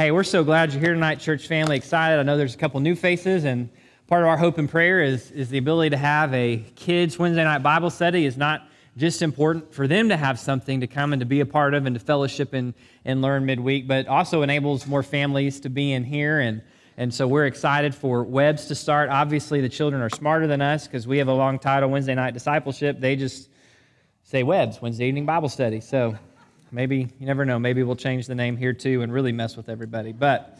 Hey, we're so glad you're here tonight, church family. Excited. I know there's a couple new faces, and part of our hope and prayer is, is the ability to have a kids' Wednesday night Bible study is not just important for them to have something to come and to be a part of and to fellowship and, and learn midweek, but also enables more families to be in here. And, and so we're excited for Webs to start. Obviously, the children are smarter than us because we have a long title, Wednesday Night Discipleship. They just say Webs, Wednesday Evening Bible Study. So Maybe, you never know, maybe we'll change the name here too and really mess with everybody. But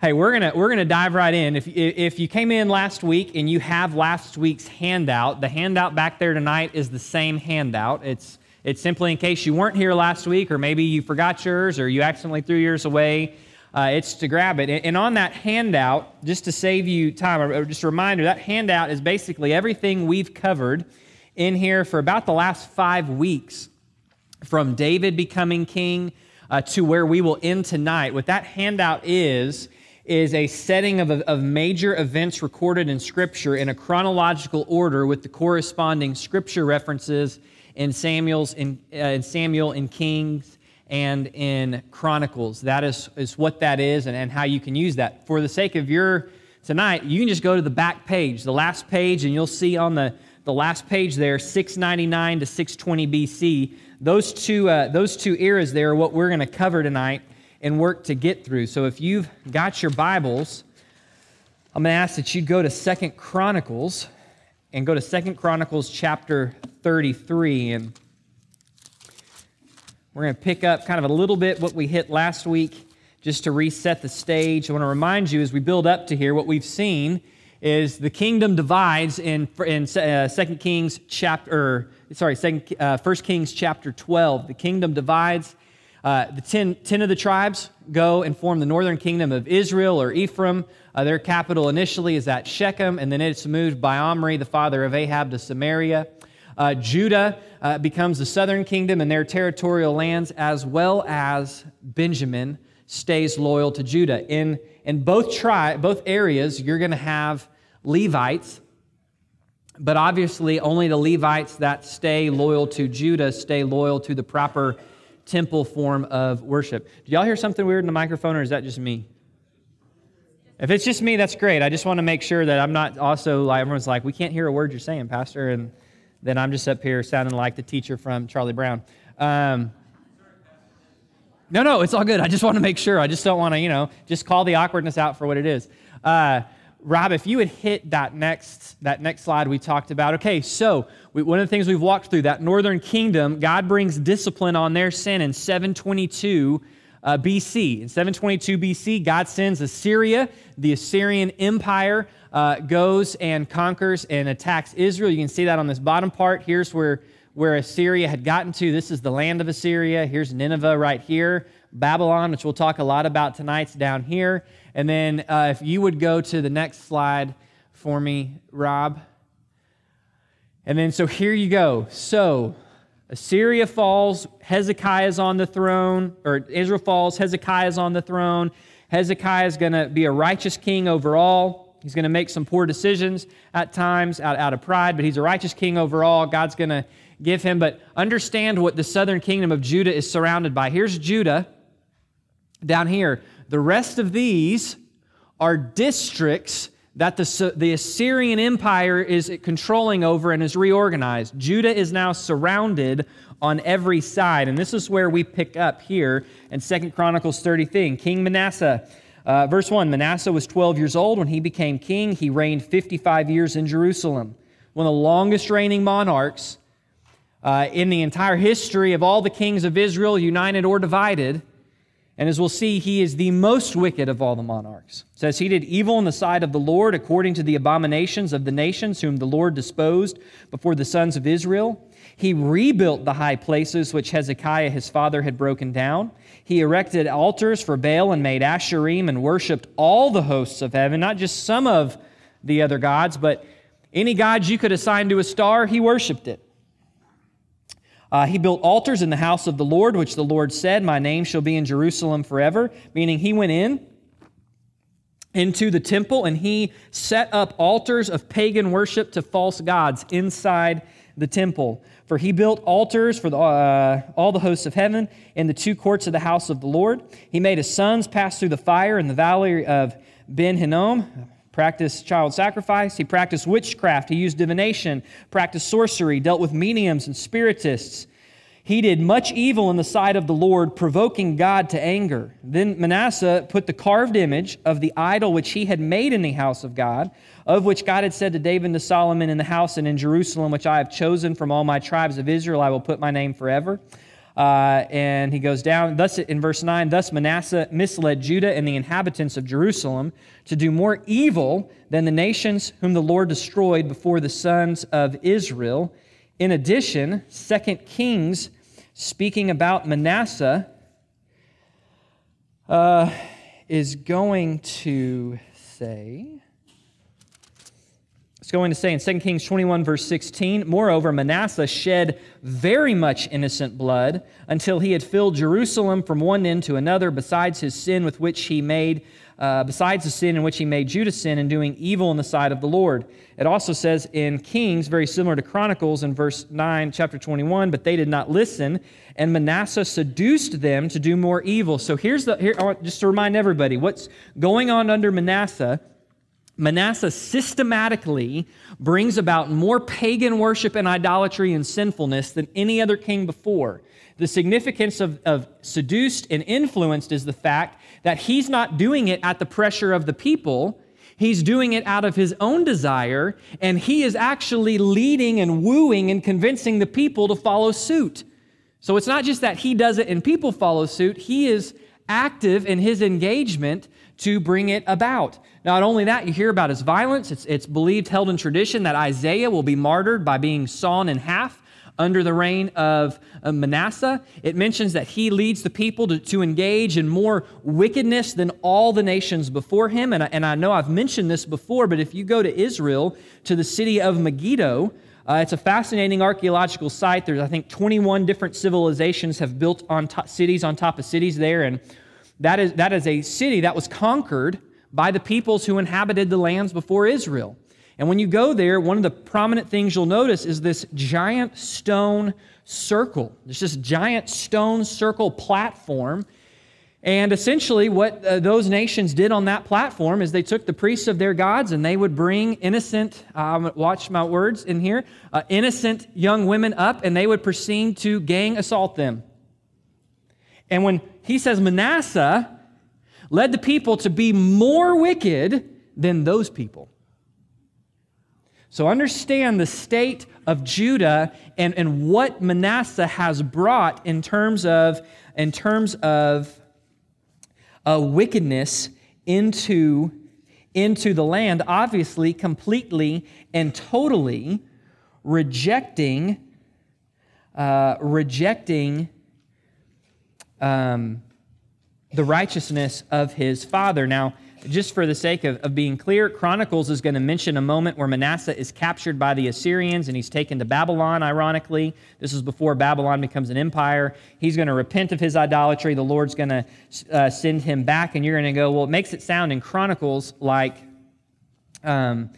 hey, we're going to we're gonna dive right in. If, if you came in last week and you have last week's handout, the handout back there tonight is the same handout. It's, it's simply in case you weren't here last week or maybe you forgot yours or you accidentally threw yours away. Uh, it's to grab it. And on that handout, just to save you time, or just a reminder, that handout is basically everything we've covered in here for about the last five weeks from David becoming king uh, to where we will end tonight. What that handout is, is a setting of, of major events recorded in Scripture in a chronological order with the corresponding Scripture references in Samuel's in, uh, in Samuel in Kings and in Chronicles. That is, is what that is and, and how you can use that. For the sake of your tonight, you can just go to the back page, the last page, and you'll see on the, the last page there, 699 to 620 BC, those two, uh, those two eras there are what we're going to cover tonight and work to get through. So if you've got your Bibles, I'm going to ask that you go to Second Chronicles and go to Second Chronicles chapter 33 and we're going to pick up kind of a little bit what we hit last week just to reset the stage. I want to remind you as we build up to here what we've seen is the kingdom divides in, in uh, 2 Kings chapter, sorry, second, uh, 1 Kings chapter 12. The kingdom divides. Uh, the ten, ten of the tribes go and form the northern kingdom of Israel or Ephraim. Uh, their capital initially is at Shechem, and then it's moved by Omri, the father of Ahab, to Samaria. Uh, Judah uh, becomes the southern kingdom and their territorial lands, as well as Benjamin stays loyal to Judah. In, in both, tri- both areas, you're going to have Levites, but obviously only the Levites that stay loyal to Judah stay loyal to the proper temple form of worship. Do y'all hear something weird in the microphone, or is that just me? If it's just me, that's great. I just want to make sure that I'm not also like everyone's like, we can't hear a word you're saying, Pastor, and then I'm just up here sounding like the teacher from Charlie Brown. Um, no, no, it's all good. I just want to make sure. I just don't want to, you know, just call the awkwardness out for what it is. Uh, Rob, if you would hit that next, that next slide we talked about. Okay, so we, one of the things we've walked through, that northern kingdom, God brings discipline on their sin in 722 uh, BC. In 722 BC, God sends Assyria, the Assyrian Empire, uh, goes and conquers and attacks Israel. You can see that on this bottom part. Here's where, where Assyria had gotten to. This is the land of Assyria. Here's Nineveh right here. Babylon, which we'll talk a lot about tonight's down here. And then uh, if you would go to the next slide for me, Rob. And then so here you go. So Assyria falls, Hezekiah is on the throne, or Israel falls, Hezekiah is on the throne. Hezekiah is going to be a righteous king overall. He's going to make some poor decisions at times out, out of pride, but he's a righteous king overall. God's going to give him. But understand what the southern kingdom of Judah is surrounded by. Here's Judah down here. The rest of these are districts that the, the Assyrian Empire is controlling over and is reorganized. Judah is now surrounded on every side. And this is where we pick up here in Second Chronicles 30 thing. King Manasseh, uh, verse 1 Manasseh was 12 years old when he became king. He reigned 55 years in Jerusalem. One of the longest reigning monarchs uh, in the entire history of all the kings of Israel, united or divided. And as we'll see, he is the most wicked of all the monarchs. It says he did evil in the sight of the Lord according to the abominations of the nations whom the Lord disposed before the sons of Israel. He rebuilt the high places which Hezekiah his father had broken down. He erected altars for Baal and made Asherim and worshiped all the hosts of heaven, not just some of the other gods, but any gods you could assign to a star, he worshiped it. Uh, he built altars in the house of the Lord, which the Lord said, My name shall be in Jerusalem forever, meaning he went in into the temple and he set up altars of pagan worship to false gods inside the temple. For he built altars for the, uh, all the hosts of heaven in the two courts of the house of the Lord. He made his sons pass through the fire in the valley of Ben Hinnom, practiced child sacrifice. He practiced witchcraft. He used divination, practiced sorcery, dealt with mediums and spiritists. He did much evil in the sight of the Lord, provoking God to anger. Then Manasseh put the carved image of the idol which he had made in the house of God, of which God had said to David and to Solomon in the house and in Jerusalem, which I have chosen from all my tribes of Israel, I will put my name forever. Uh, and he goes down, thus in verse 9, thus Manasseh misled Judah and the inhabitants of Jerusalem to do more evil than the nations whom the Lord destroyed before the sons of Israel. In addition, 2 Kings, speaking about Manasseh, uh, is going to say, going to say in 2 Kings 21, verse 16, Moreover, Manasseh shed very much innocent blood until he had filled Jerusalem from one end to another, besides his sin with which he made uh, besides the sin in which he made Judah sin in doing evil in the sight of the Lord. It also says in Kings, very similar to Chronicles in verse 9, chapter 21, but they did not listen, and Manasseh seduced them to do more evil. So here's the, here, just to remind everybody, what's going on under Manasseh. Manasseh systematically brings about more pagan worship and idolatry and sinfulness than any other king before. The significance of, of seduced and influenced is the fact that he's not doing it at the pressure of the people. He's doing it out of his own desire, and he is actually leading and wooing and convincing the people to follow suit. So it's not just that he does it and people follow suit, he is active in his engagement to bring it about. Not only that, you hear about his violence. It's, it's believed, held in tradition, that Isaiah will be martyred by being sawn in half under the reign of Manasseh. It mentions that he leads the people to, to engage in more wickedness than all the nations before him. And I, and I know I've mentioned this before, but if you go to Israel, to the city of Megiddo, uh, it's a fascinating archaeological site. There's, I think, 21 different civilizations have built on top, cities on top of cities there. And that is, that is a city that was conquered by the peoples who inhabited the lands before Israel. And when you go there, one of the prominent things you'll notice is this giant stone circle. There's this giant stone circle platform. And essentially, what uh, those nations did on that platform is they took the priests of their gods and they would bring innocent, um, watch my words in here, uh, innocent young women up and they would proceed to gang assault them. And when he says Manasseh led the people to be more wicked than those people. So understand the state of Judah and, and what Manasseh has brought in terms of, in terms of uh, wickedness into, into the land, obviously, completely and totally rejecting, uh, rejecting um, the righteousness of his father. Now, just for the sake of, of being clear, Chronicles is going to mention a moment where Manasseh is captured by the Assyrians and he's taken to Babylon, ironically. This is before Babylon becomes an empire. He's going to repent of his idolatry. The Lord's going to uh, send him back, and you're going to go, well, it makes it sound in Chronicles like. Um,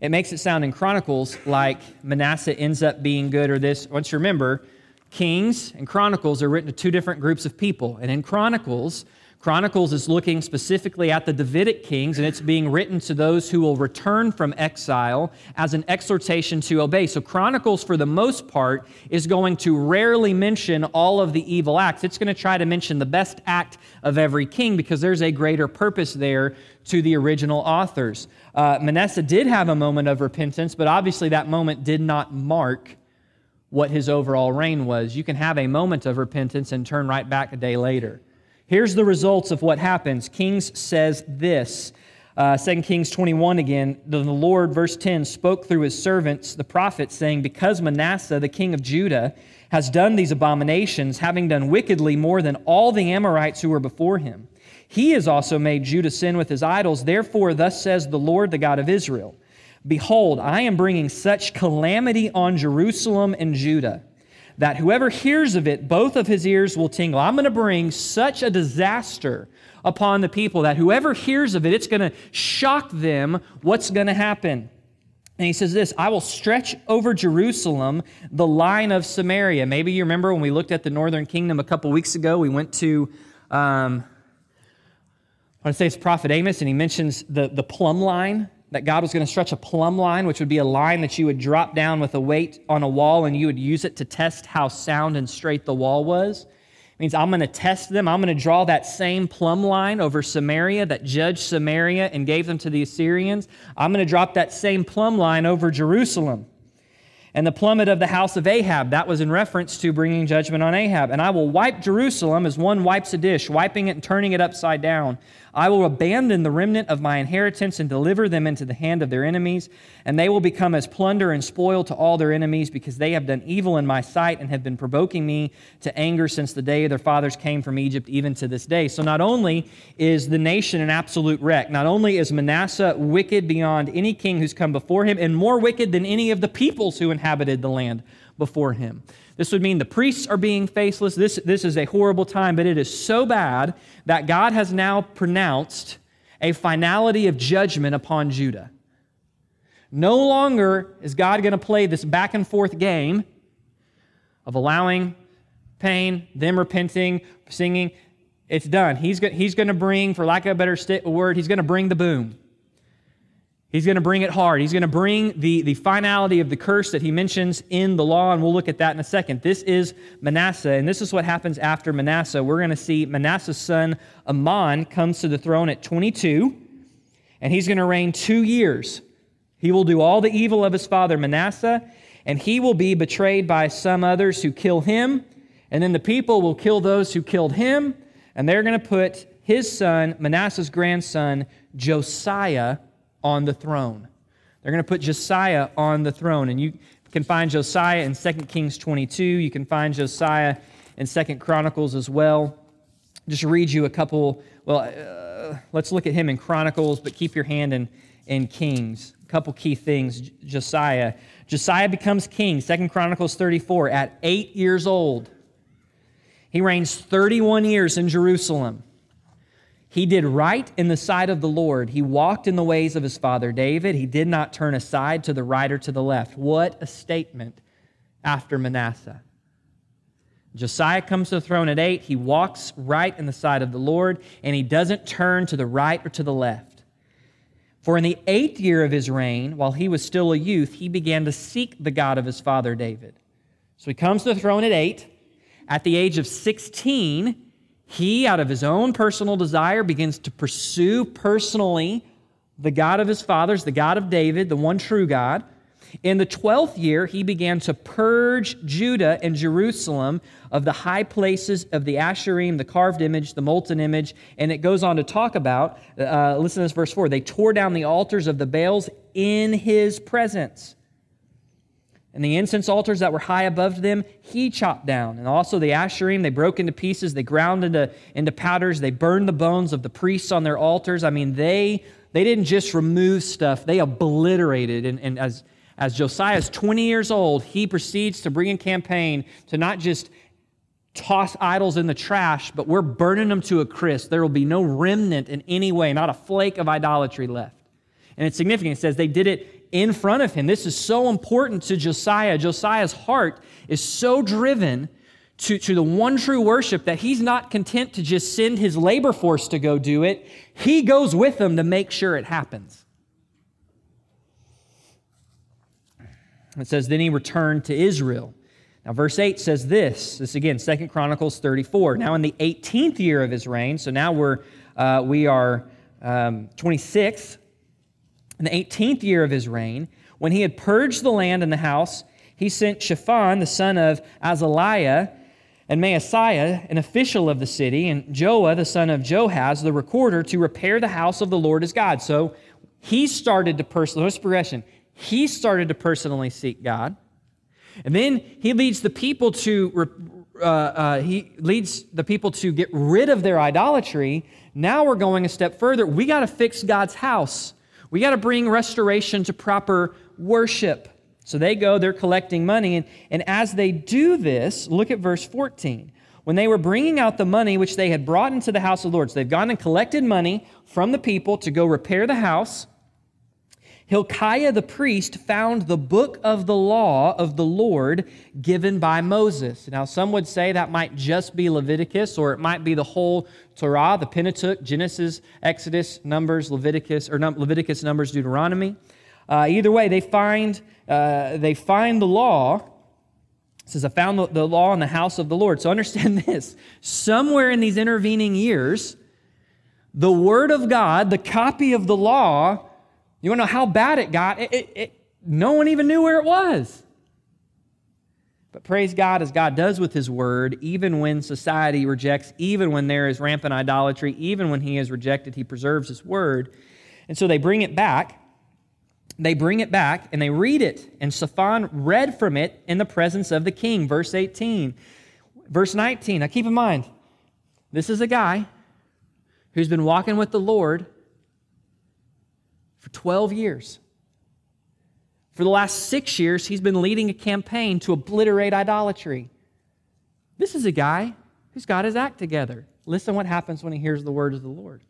it makes it sound in Chronicles like Manasseh ends up being good or this. Once you remember, Kings and Chronicles are written to two different groups of people. And in Chronicles, Chronicles is looking specifically at the Davidic kings, and it's being written to those who will return from exile as an exhortation to obey. So, Chronicles, for the most part, is going to rarely mention all of the evil acts. It's going to try to mention the best act of every king because there's a greater purpose there to the original authors. Uh, Manasseh did have a moment of repentance, but obviously that moment did not mark what his overall reign was. You can have a moment of repentance and turn right back a day later. Here's the results of what happens. Kings says this. Uh, 2 Kings 21 again, the Lord, verse 10, spoke through his servants, the prophets, saying, Because Manasseh, the king of Judah, has done these abominations, having done wickedly more than all the Amorites who were before him, he has also made Judah sin with his idols. Therefore, thus says the Lord, the God of Israel Behold, I am bringing such calamity on Jerusalem and Judah that whoever hears of it, both of his ears will tingle. I'm going to bring such a disaster upon the people that whoever hears of it, it's going to shock them what's going to happen. And he says this I will stretch over Jerusalem the line of Samaria. Maybe you remember when we looked at the northern kingdom a couple weeks ago, we went to, um, I want to say it's Prophet Amos, and he mentions the, the plumb line, that God was going to stretch a plumb line, which would be a line that you would drop down with a weight on a wall and you would use it to test how sound and straight the wall was It means I'm going to test them. I'm going to draw that same plumb line over Samaria that judged Samaria and gave them to the Assyrians. I'm going to drop that same plumb line over Jerusalem. And the plummet of the house of Ahab, that was in reference to bringing judgment on Ahab. And I will wipe Jerusalem as one wipes a dish, wiping it and turning it upside down. I will abandon the remnant of my inheritance and deliver them into the hand of their enemies, and they will become as plunder and spoil to all their enemies, because they have done evil in my sight and have been provoking me to anger since the day their fathers came from Egypt, even to this day. So not only is the nation an absolute wreck, not only is Manasseh wicked beyond any king who's come before him, and more wicked than any of the peoples who inhabited the land before him. This would mean the priests are being faceless. This, this is a horrible time, but it is so bad that God has now pronounced a finality of judgment upon Judah. No longer is God going to play this back and forth game of allowing pain, them repenting, singing. It's done. He's, he's going to bring, for lack of a better word, he's going to bring the boom. He's going to bring it hard. He's going to bring the, the finality of the curse that he mentions in the law, and we'll look at that in a second. This is Manasseh, and this is what happens after Manasseh. We're going to see Manasseh's son Amon comes to the throne at 22, and he's going to reign two years. He will do all the evil of his father Manasseh, and he will be betrayed by some others who kill him, and then the people will kill those who killed him, and they're going to put his son, Manasseh's grandson, Josiah, on the throne. They're going to put Josiah on the throne. And you can find Josiah in 2 Kings 22. You can find Josiah in 2 Chronicles as well. Just read you a couple, well, uh, let's look at him in Chronicles, but keep your hand in, in Kings. A couple key things. Josiah. Josiah becomes king, 2 Chronicles 34, at eight years old. He reigns 31 years in Jerusalem. He did right in the sight of the Lord. He walked in the ways of his father David. He did not turn aside to the right or to the left. What a statement after Manasseh. Josiah comes to the throne at eight. He walks right in the sight of the Lord, and he doesn't turn to the right or to the left. For in the eighth year of his reign, while he was still a youth, he began to seek the God of his father David. So he comes to the throne at eight. At the age of 16, he, out of his own personal desire, begins to pursue personally the God of his fathers, the God of David, the one true God. In the 12th year, he began to purge Judah and Jerusalem of the high places of the Asherim, the carved image, the molten image. And it goes on to talk about, uh, listen to this verse 4 they tore down the altars of the Baals in his presence. And the incense altars that were high above them, he chopped down. And also the Asherim, they broke into pieces, they ground into, into powders, they burned the bones of the priests on their altars. I mean, they, they didn't just remove stuff, they obliterated. And, and as, as Josiah is 20 years old, he proceeds to bring in campaign to not just toss idols in the trash, but we're burning them to a crisp. There will be no remnant in any way, not a flake of idolatry left. And it's significant. It says they did it in front of him. This is so important to Josiah. Josiah's heart is so driven to, to the one true worship that he's not content to just send his labor force to go do it. He goes with them to make sure it happens. It says, Then he returned to Israel. Now, verse 8 says this. This again, Second Chronicles 34. Now, in the 18th year of his reign, so now we're, uh, we are um, 26, in the 18th year of his reign, when he had purged the land and the house, he sent Shaphan, the son of Azaliah, and Maaseiah, an official of the city, and Joah, the son of Joahaz, the recorder, to repair the house of the Lord his God. So he started to personally, what's progression? He started to personally seek God. And then he leads the people to uh, uh, he leads the people to get rid of their idolatry. Now we're going a step further. We got to fix God's house. We got to bring restoration to proper worship. So they go, they're collecting money. And, and as they do this, look at verse 14. When they were bringing out the money which they had brought into the house of the Lord, so they've gone and collected money from the people to go repair the house. Hilkiah the priest found the book of the law of the Lord given by Moses. Now, some would say that might just be Leviticus, or it might be the whole Torah, the Pentateuch, Genesis, Exodus, Numbers, Leviticus, or Leviticus, Numbers, Deuteronomy. Uh, either way, they find, uh, they find the law. It says, I found the, the law in the house of the Lord. So understand this. Somewhere in these intervening years, the Word of God, the copy of the law, you want to know how bad it got? It, it, it, no one even knew where it was. But praise God, as God does with His Word, even when society rejects, even when there is rampant idolatry, even when He is rejected, He preserves His Word. And so they bring it back. They bring it back and they read it. And Shaphan read from it in the presence of the king. Verse 18. Verse 19. Now keep in mind, this is a guy who's been walking with the Lord for 12 years. For the last six years, he's been leading a campaign to obliterate idolatry. This is a guy who's got his act together. Listen what happens when he hears the words of the Lord.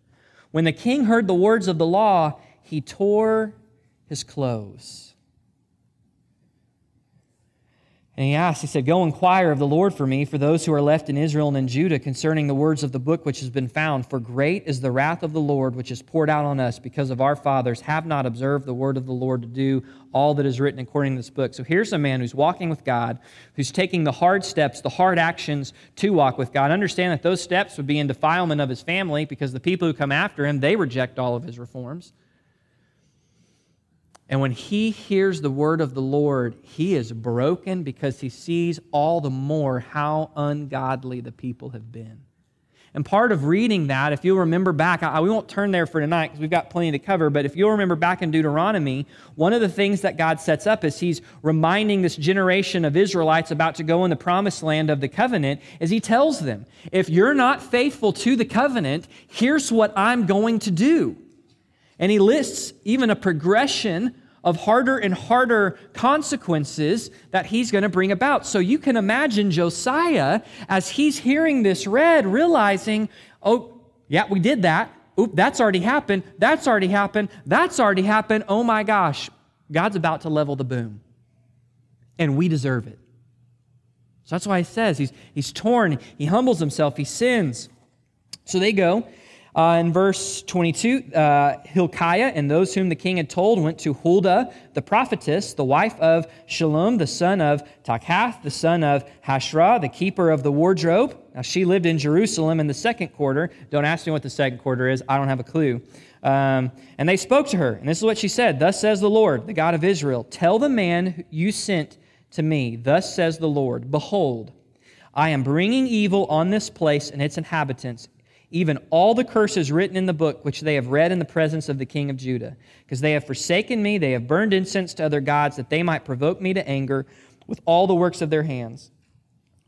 When the king heard the words of the law, he tore his clothes. And he asked, he said, Go inquire of the Lord for me, for those who are left in Israel and in Judah, concerning the words of the book which has been found. For great is the wrath of the Lord which is poured out on us, because of our fathers have not observed the word of the Lord to do all that is written according to this book. So here's a man who's walking with God, who's taking the hard steps, the hard actions to walk with God. Understand that those steps would be in defilement of his family, because the people who come after him, they reject all of his reforms. And when he hears the word of the Lord, he is broken because he sees all the more how ungodly the people have been. And part of reading that, if you'll remember back, I, we won't turn there for tonight because we've got plenty to cover, but if you'll remember back in Deuteronomy, one of the things that God sets up is He's reminding this generation of Israelites about to go in the promised land of the covenant, is He tells them, if you're not faithful to the covenant, here's what I'm going to do. And He lists even a progression of harder and harder consequences that he's going to bring about. So you can imagine Josiah, as he's hearing this read, realizing, oh, yeah, we did that. Oop, that's already happened. That's already happened. That's already happened. Oh my gosh, God's about to level the boom. And we deserve it. So that's why he says he's, he's torn, he humbles himself, he sins. So they go uh, in verse 22, uh, Hilkiah and those whom the king had told went to Huldah, the prophetess, the wife of Shallum, the son of Takhath, the son of Hashra, the keeper of the wardrobe. Now, she lived in Jerusalem in the second quarter. Don't ask me what the second quarter is, I don't have a clue. Um, and they spoke to her, and this is what she said Thus says the Lord, the God of Israel Tell the man you sent to me, Thus says the Lord, Behold, I am bringing evil on this place and its inhabitants even all the curses written in the book which they have read in the presence of the king of Judah. Because they have forsaken me, they have burned incense to other gods, that they might provoke me to anger with all the works of their hands.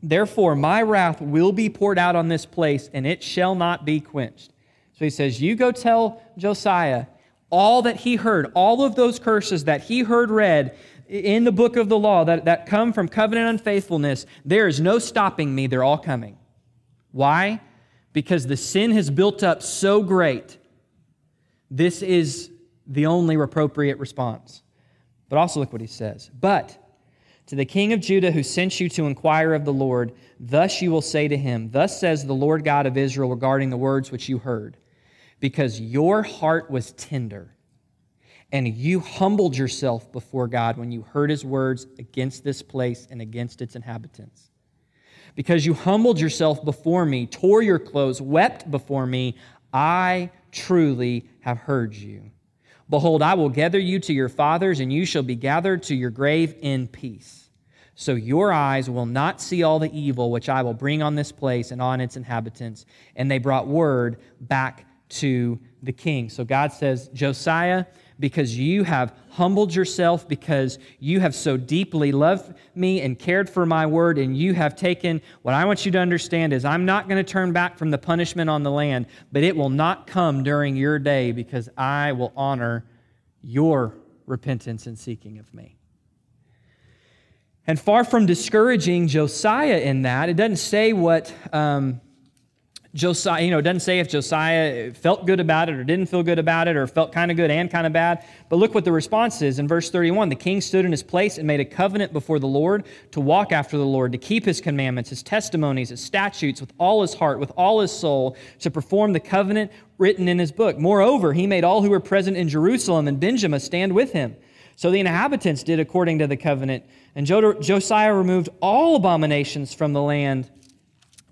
Therefore, my wrath will be poured out on this place, and it shall not be quenched. So he says, You go tell Josiah all that he heard, all of those curses that he heard read in the book of the law that, that come from covenant unfaithfulness, there is no stopping me. They're all coming. Why? Because the sin has built up so great, this is the only appropriate response. But also look what he says. But to the king of Judah who sent you to inquire of the Lord, thus you will say to him, Thus says the Lord God of Israel regarding the words which you heard, because your heart was tender, and you humbled yourself before God when you heard his words against this place and against its inhabitants because you humbled yourself before me, tore your clothes, wept before me, I truly have heard you. Behold, I will gather you to your fathers, and you shall be gathered to your grave in peace. So your eyes will not see all the evil which I will bring on this place and on its inhabitants. And they brought word back to the king. So God says, Josiah, because you have humbled yourself, because you have so deeply loved me and cared for my word, and you have taken what I want you to understand is I'm not going to turn back from the punishment on the land, but it will not come during your day because I will honor your repentance and seeking of me. And far from discouraging Josiah in that, it doesn't say what. Um, Josiah, you know, it doesn't say if Josiah felt good about it or didn't feel good about it or felt kind of good and kind of bad. But look what the response is in verse 31. The king stood in his place and made a covenant before the Lord to walk after the Lord, to keep his commandments, his testimonies, his statutes with all his heart, with all his soul, to perform the covenant written in his book. Moreover, he made all who were present in Jerusalem and Benjamin stand with him. So the inhabitants did according to the covenant. And Josiah removed all abominations from the land.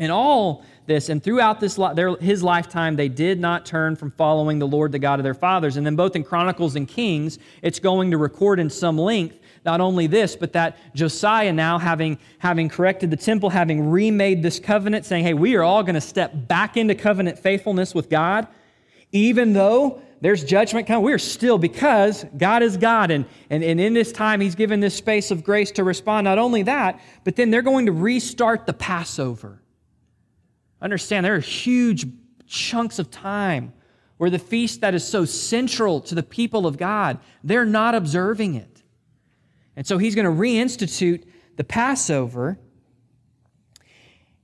And all this, and throughout this, their, his lifetime, they did not turn from following the Lord, the God of their fathers. And then both in Chronicles and Kings, it's going to record in some length not only this, but that Josiah now having, having corrected the temple, having remade this covenant, saying, hey, we are all going to step back into covenant faithfulness with God, even though there's judgment coming. We're still, because God is God. And, and, and in this time, He's given this space of grace to respond. Not only that, but then they're going to restart the Passover. Understand, there are huge chunks of time where the feast that is so central to the people of God, they're not observing it. And so he's going to reinstitute the Passover.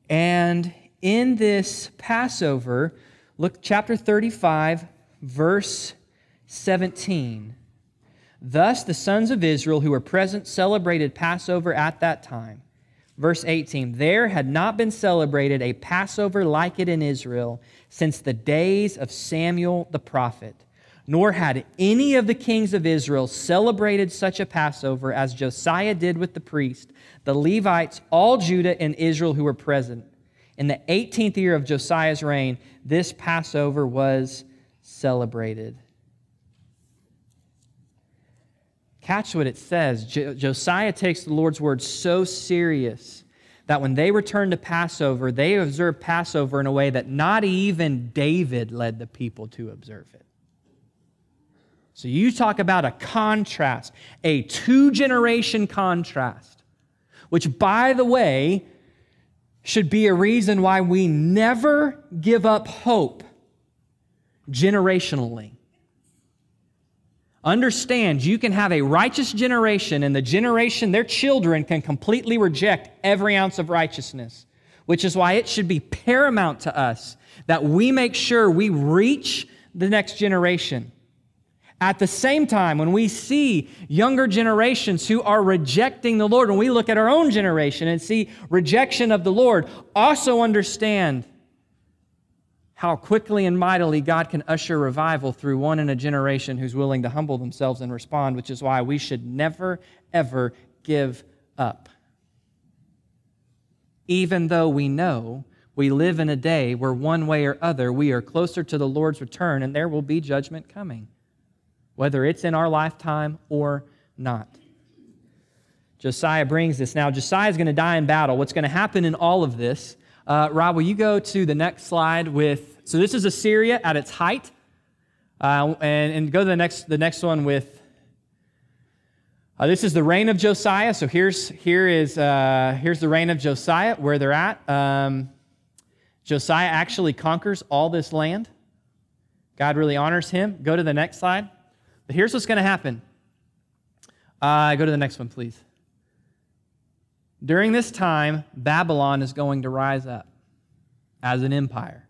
And in this Passover, look, chapter 35, verse 17. Thus the sons of Israel who were present celebrated Passover at that time. Verse 18 There had not been celebrated a Passover like it in Israel since the days of Samuel the prophet, nor had any of the kings of Israel celebrated such a Passover as Josiah did with the priest, the Levites, all Judah and Israel who were present. In the 18th year of Josiah's reign, this Passover was celebrated. Catch what it says. Josiah takes the Lord's word so serious that when they returned to Passover, they observed Passover in a way that not even David led the people to observe it. So you talk about a contrast, a two generation contrast, which, by the way, should be a reason why we never give up hope generationally. Understand, you can have a righteous generation, and the generation, their children, can completely reject every ounce of righteousness, which is why it should be paramount to us that we make sure we reach the next generation. At the same time, when we see younger generations who are rejecting the Lord, when we look at our own generation and see rejection of the Lord, also understand how quickly and mightily God can usher revival through one in a generation who's willing to humble themselves and respond, which is why we should never, ever give up. Even though we know we live in a day where, one way or other, we are closer to the Lord's return and there will be judgment coming, whether it's in our lifetime or not. Josiah brings this. Now, Josiah is going to die in battle. What's going to happen in all of this uh, Rob, will you go to the next slide with, so this is Assyria at its height. Uh, and, and go to the next, the next one with, uh, this is the reign of Josiah. So here's, here is, uh, here's the reign of Josiah, where they're at. Um, Josiah actually conquers all this land. God really honors him. Go to the next slide. But here's what's going to happen. Uh, go to the next one, please. During this time, Babylon is going to rise up as an empire.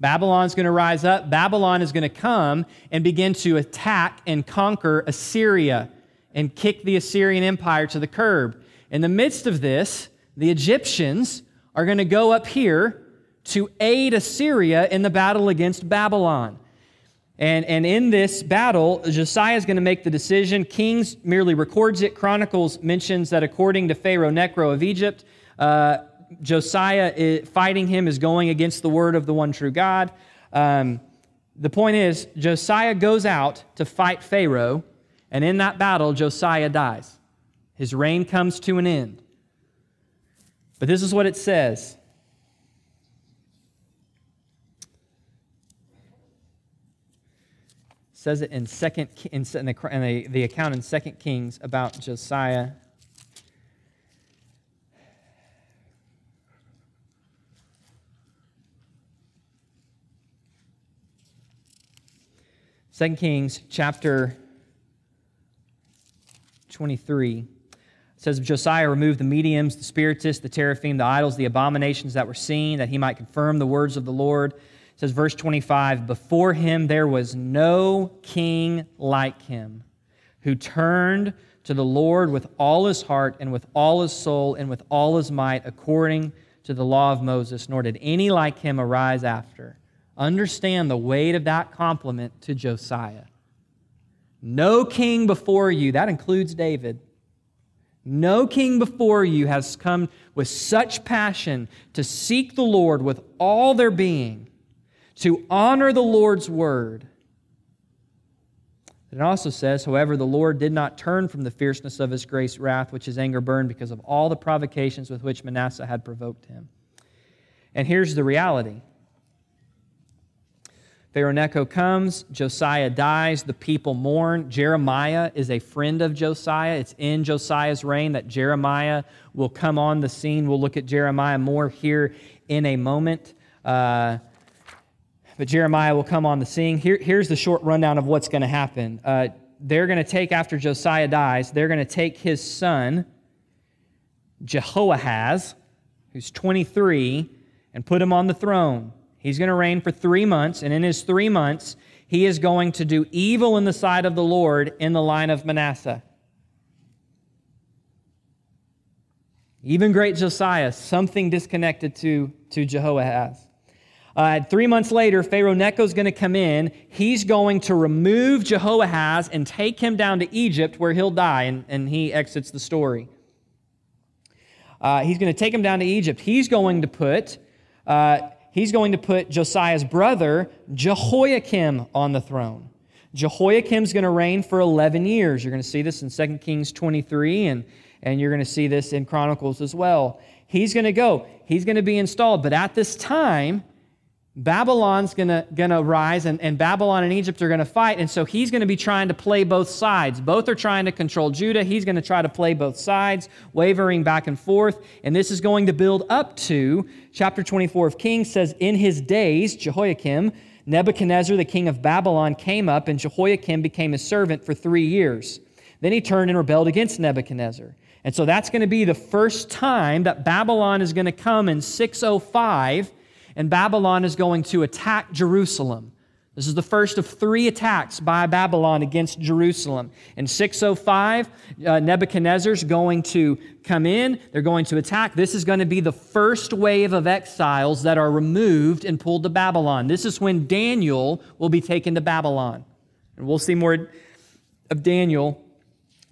Babylon's going to rise up. Babylon is going to come and begin to attack and conquer Assyria and kick the Assyrian empire to the curb. In the midst of this, the Egyptians are going to go up here to aid Assyria in the battle against Babylon. And, and in this battle, Josiah is going to make the decision. Kings merely records it. Chronicles mentions that according to Pharaoh Necho of Egypt, uh, Josiah is, fighting him is going against the word of the one true God. Um, the point is, Josiah goes out to fight Pharaoh, and in that battle, Josiah dies. His reign comes to an end. But this is what it says says it in second in, the, in the, the account in Second Kings about Josiah. Second Kings chapter 23 says Josiah removed the mediums, the spiritists, the teraphim, the idols, the abominations that were seen, that he might confirm the words of the Lord. Says verse 25, before him there was no king like him, who turned to the Lord with all his heart and with all his soul and with all his might, according to the law of Moses, nor did any like him arise after. Understand the weight of that compliment to Josiah. No king before you, that includes David no king before you has come with such passion to seek the Lord with all their being, to honor the Lord's word. It also says, however, the Lord did not turn from the fierceness of his grace wrath, which his anger burned because of all the provocations with which Manasseh had provoked him. And here's the reality Pharaoh Necho comes, Josiah dies, the people mourn. Jeremiah is a friend of Josiah. It's in Josiah's reign that Jeremiah will come on the scene. We'll look at Jeremiah more here in a moment. Uh, but Jeremiah will come on the scene. Here, here's the short rundown of what's going to happen. Uh, they're going to take, after Josiah dies, they're going to take his son, Jehoahaz, who's 23, and put him on the throne. He's going to reign for three months, and in his three months, he is going to do evil in the sight of the Lord in the line of Manasseh. Even great Josiah, something disconnected to, to Jehoahaz. Uh, three months later, Pharaoh Necho going to come in. He's going to remove Jehoahaz and take him down to Egypt where he'll die, and, and he exits the story. Uh, he's going to take him down to Egypt. He's going to put uh, he's going to put Josiah's brother, Jehoiakim, on the throne. Jehoiakim's going to reign for 11 years. You're going to see this in 2 Kings 23, and, and you're going to see this in Chronicles as well. He's going to go, he's going to be installed. But at this time, Babylon's gonna, gonna rise, and, and Babylon and Egypt are gonna fight, and so he's gonna be trying to play both sides. Both are trying to control Judah. He's gonna try to play both sides, wavering back and forth. And this is going to build up to chapter 24 of Kings says, In his days, Jehoiakim, Nebuchadnezzar, the king of Babylon, came up, and Jehoiakim became his servant for three years. Then he turned and rebelled against Nebuchadnezzar. And so that's to be the first time that Babylon is to come in 605 and Babylon is going to attack Jerusalem. This is the first of three attacks by Babylon against Jerusalem. In 605, uh, Nebuchadnezzar's going to come in. They're going to attack. This is going to be the first wave of exiles that are removed and pulled to Babylon. This is when Daniel will be taken to Babylon. And we'll see more of Daniel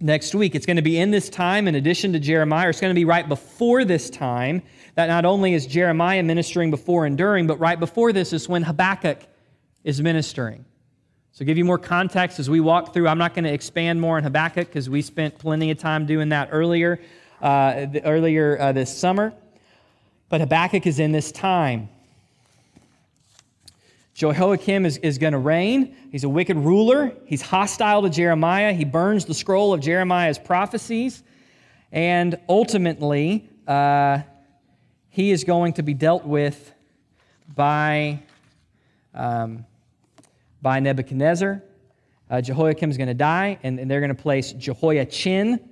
next week. It's going to be in this time, in addition to Jeremiah, it's going to be right before this time that not only is Jeremiah ministering before and during, but right before this is when Habakkuk is ministering. So, give you more context as we walk through. I'm not going to expand more on Habakkuk because we spent plenty of time doing that earlier, uh, earlier uh, this summer. But Habakkuk is in this time. Jehoiakim is, is going to reign. He's a wicked ruler. He's hostile to Jeremiah. He burns the scroll of Jeremiah's prophecies. And ultimately, uh, he is going to be dealt with by, um, by Nebuchadnezzar. Uh, Jehoiakim is going to die, and, and they're going to place Jehoiachin.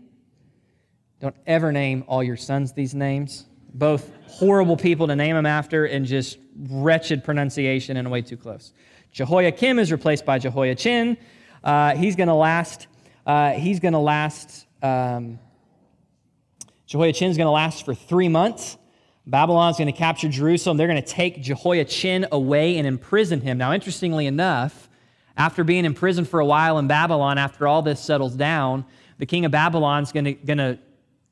Don't ever name all your sons these names. Both horrible people to name them after and just wretched pronunciation and way too close. Jehoiakim is replaced by Jehoiachin. Uh, he's going to last. Uh, he's going to last. Um, Jehoiachin is going to last for three months. Babylon's going to capture Jerusalem. They're going to take Jehoiachin away and imprison him. Now, interestingly enough, after being in prison for a while in Babylon, after all this settles down, the king of Babylon's to, going to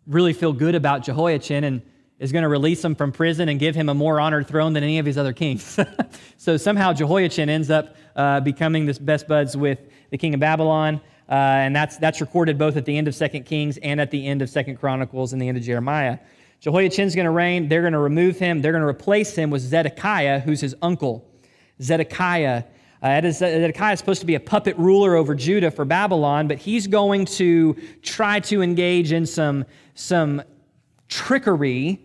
really feel good about Jehoiachin and is going to release him from prison and give him a more honored throne than any of his other kings. so somehow Jehoiachin ends up uh, becoming the best buds with the king of Babylon. Uh, and that's, that's recorded both at the end of Second Kings and at the end of Second Chronicles and the end of Jeremiah. Jehoiachin's going to reign. They're going to remove him. They're going to replace him with Zedekiah, who's his uncle. Zedekiah. Uh, Zedekiah is supposed to be a puppet ruler over Judah for Babylon, but he's going to try to engage in some, some trickery.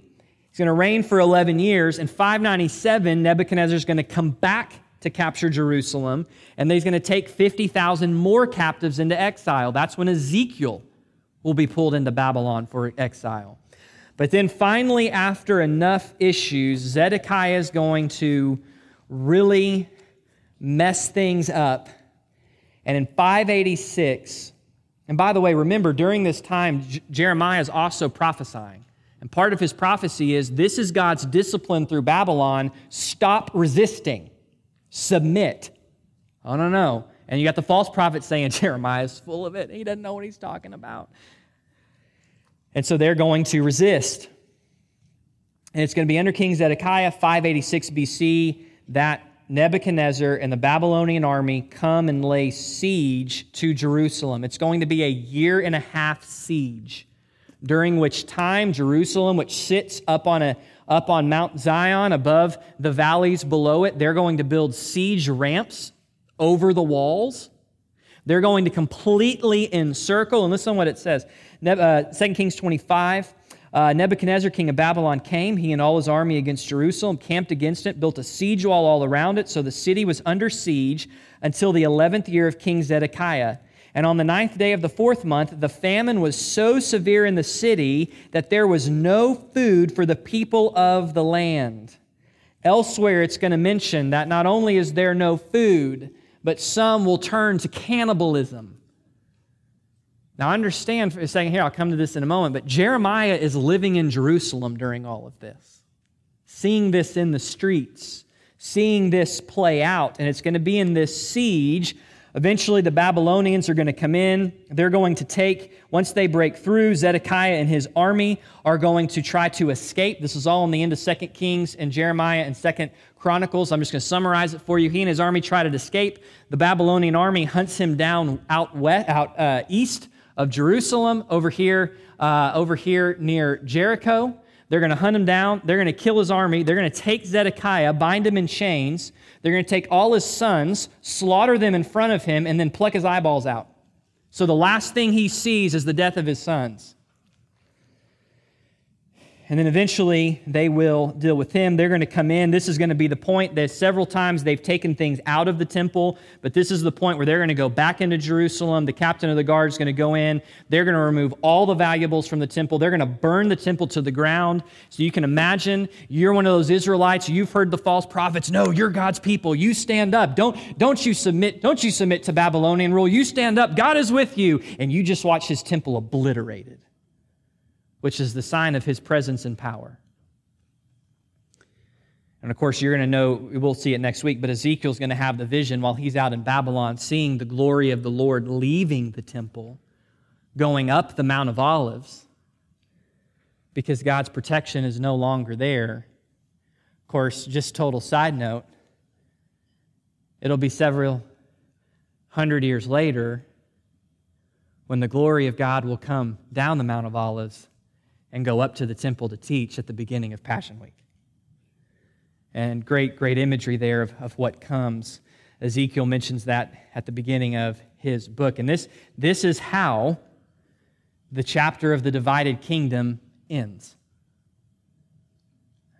Going to reign for 11 years. In 597, Nebuchadnezzar is going to come back to capture Jerusalem, and he's going to take 50,000 more captives into exile. That's when Ezekiel will be pulled into Babylon for exile. But then finally, after enough issues, Zedekiah is going to really mess things up. And in 586, and by the way, remember, during this time, J- Jeremiah is also prophesying. And part of his prophecy is this is God's discipline through Babylon. Stop resisting, submit. I don't know. And you got the false prophet saying Jeremiah is full of it. He doesn't know what he's talking about. And so they're going to resist. And it's going to be under King Zedekiah, 586 BC, that Nebuchadnezzar and the Babylonian army come and lay siege to Jerusalem. It's going to be a year and a half siege, during which time Jerusalem, which sits up on, a, up on Mount Zion above the valleys below it, they're going to build siege ramps over the walls. They're going to completely encircle, and listen to what it says. Uh, 2 Kings 25. Uh, Nebuchadnezzar, king of Babylon, came, he and all his army against Jerusalem, camped against it, built a siege wall all around it, so the city was under siege until the 11th year of King Zedekiah. And on the ninth day of the fourth month, the famine was so severe in the city that there was no food for the people of the land. Elsewhere, it's going to mention that not only is there no food, but some will turn to cannibalism. Now, understand for a second here, I'll come to this in a moment, but Jeremiah is living in Jerusalem during all of this, seeing this in the streets, seeing this play out, and it's going to be in this siege. Eventually, the Babylonians are going to come in. They're going to take, once they break through, Zedekiah and his army are going to try to escape. This is all in the end of 2 Kings and Jeremiah and 2 Chronicles. I'm just going to summarize it for you. He and his army try to escape. The Babylonian army hunts him down out, west, out uh, east of Jerusalem over here, uh, over here near Jericho. They're going to hunt him down. They're going to kill his army. They're going to take Zedekiah, bind him in chains. They're going to take all his sons, slaughter them in front of him, and then pluck his eyeballs out. So the last thing he sees is the death of his sons. And then eventually they will deal with him. They're going to come in. This is going to be the point that several times they've taken things out of the temple, but this is the point where they're going to go back into Jerusalem. The captain of the guard is going to go in. They're going to remove all the valuables from the temple. They're going to burn the temple to the ground. So you can imagine you're one of those Israelites. You've heard the false prophets. No, you're God's people. You stand up. Don't, don't you submit. Don't you submit to Babylonian rule. You stand up. God is with you. And you just watch his temple obliterated which is the sign of his presence and power. And of course, you're going to know, we'll see it next week, but Ezekiel's going to have the vision while he's out in Babylon, seeing the glory of the Lord leaving the temple, going up the Mount of Olives, because God's protection is no longer there. Of course, just total side note, it'll be several hundred years later when the glory of God will come down the Mount of Olives and go up to the temple to teach at the beginning of Passion Week. And great, great imagery there of, of what comes. Ezekiel mentions that at the beginning of his book. And this, this is how the chapter of the divided kingdom ends.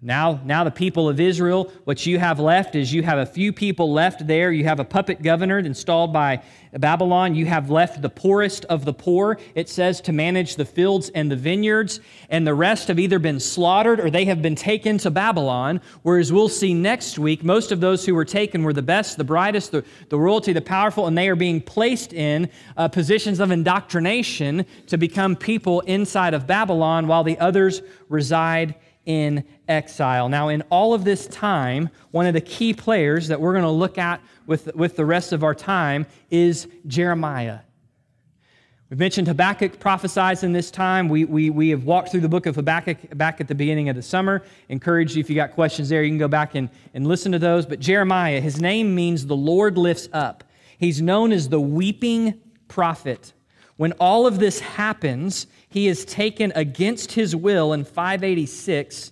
Now, now the people of Israel, what you have left is you have a few people left there. You have a puppet governor installed by Babylon. You have left the poorest of the poor, it says, to manage the fields and the vineyards. And the rest have either been slaughtered or they have been taken to Babylon. Whereas we'll see next week, most of those who were taken were the best, the brightest, the, the royalty, the powerful, and they are being placed in uh, positions of indoctrination to become people inside of Babylon while the others reside in exile. Now, in all of this time, one of the key players that we're going to look at with, with the rest of our time is Jeremiah. We've mentioned Habakkuk prophesies in this time. We, we, we have walked through the book of Habakkuk back at the beginning of the summer. Encourage you, if you got questions there, you can go back and, and listen to those. But Jeremiah, his name means the Lord lifts up. He's known as the weeping prophet. When all of this happens, he is taken against his will in 586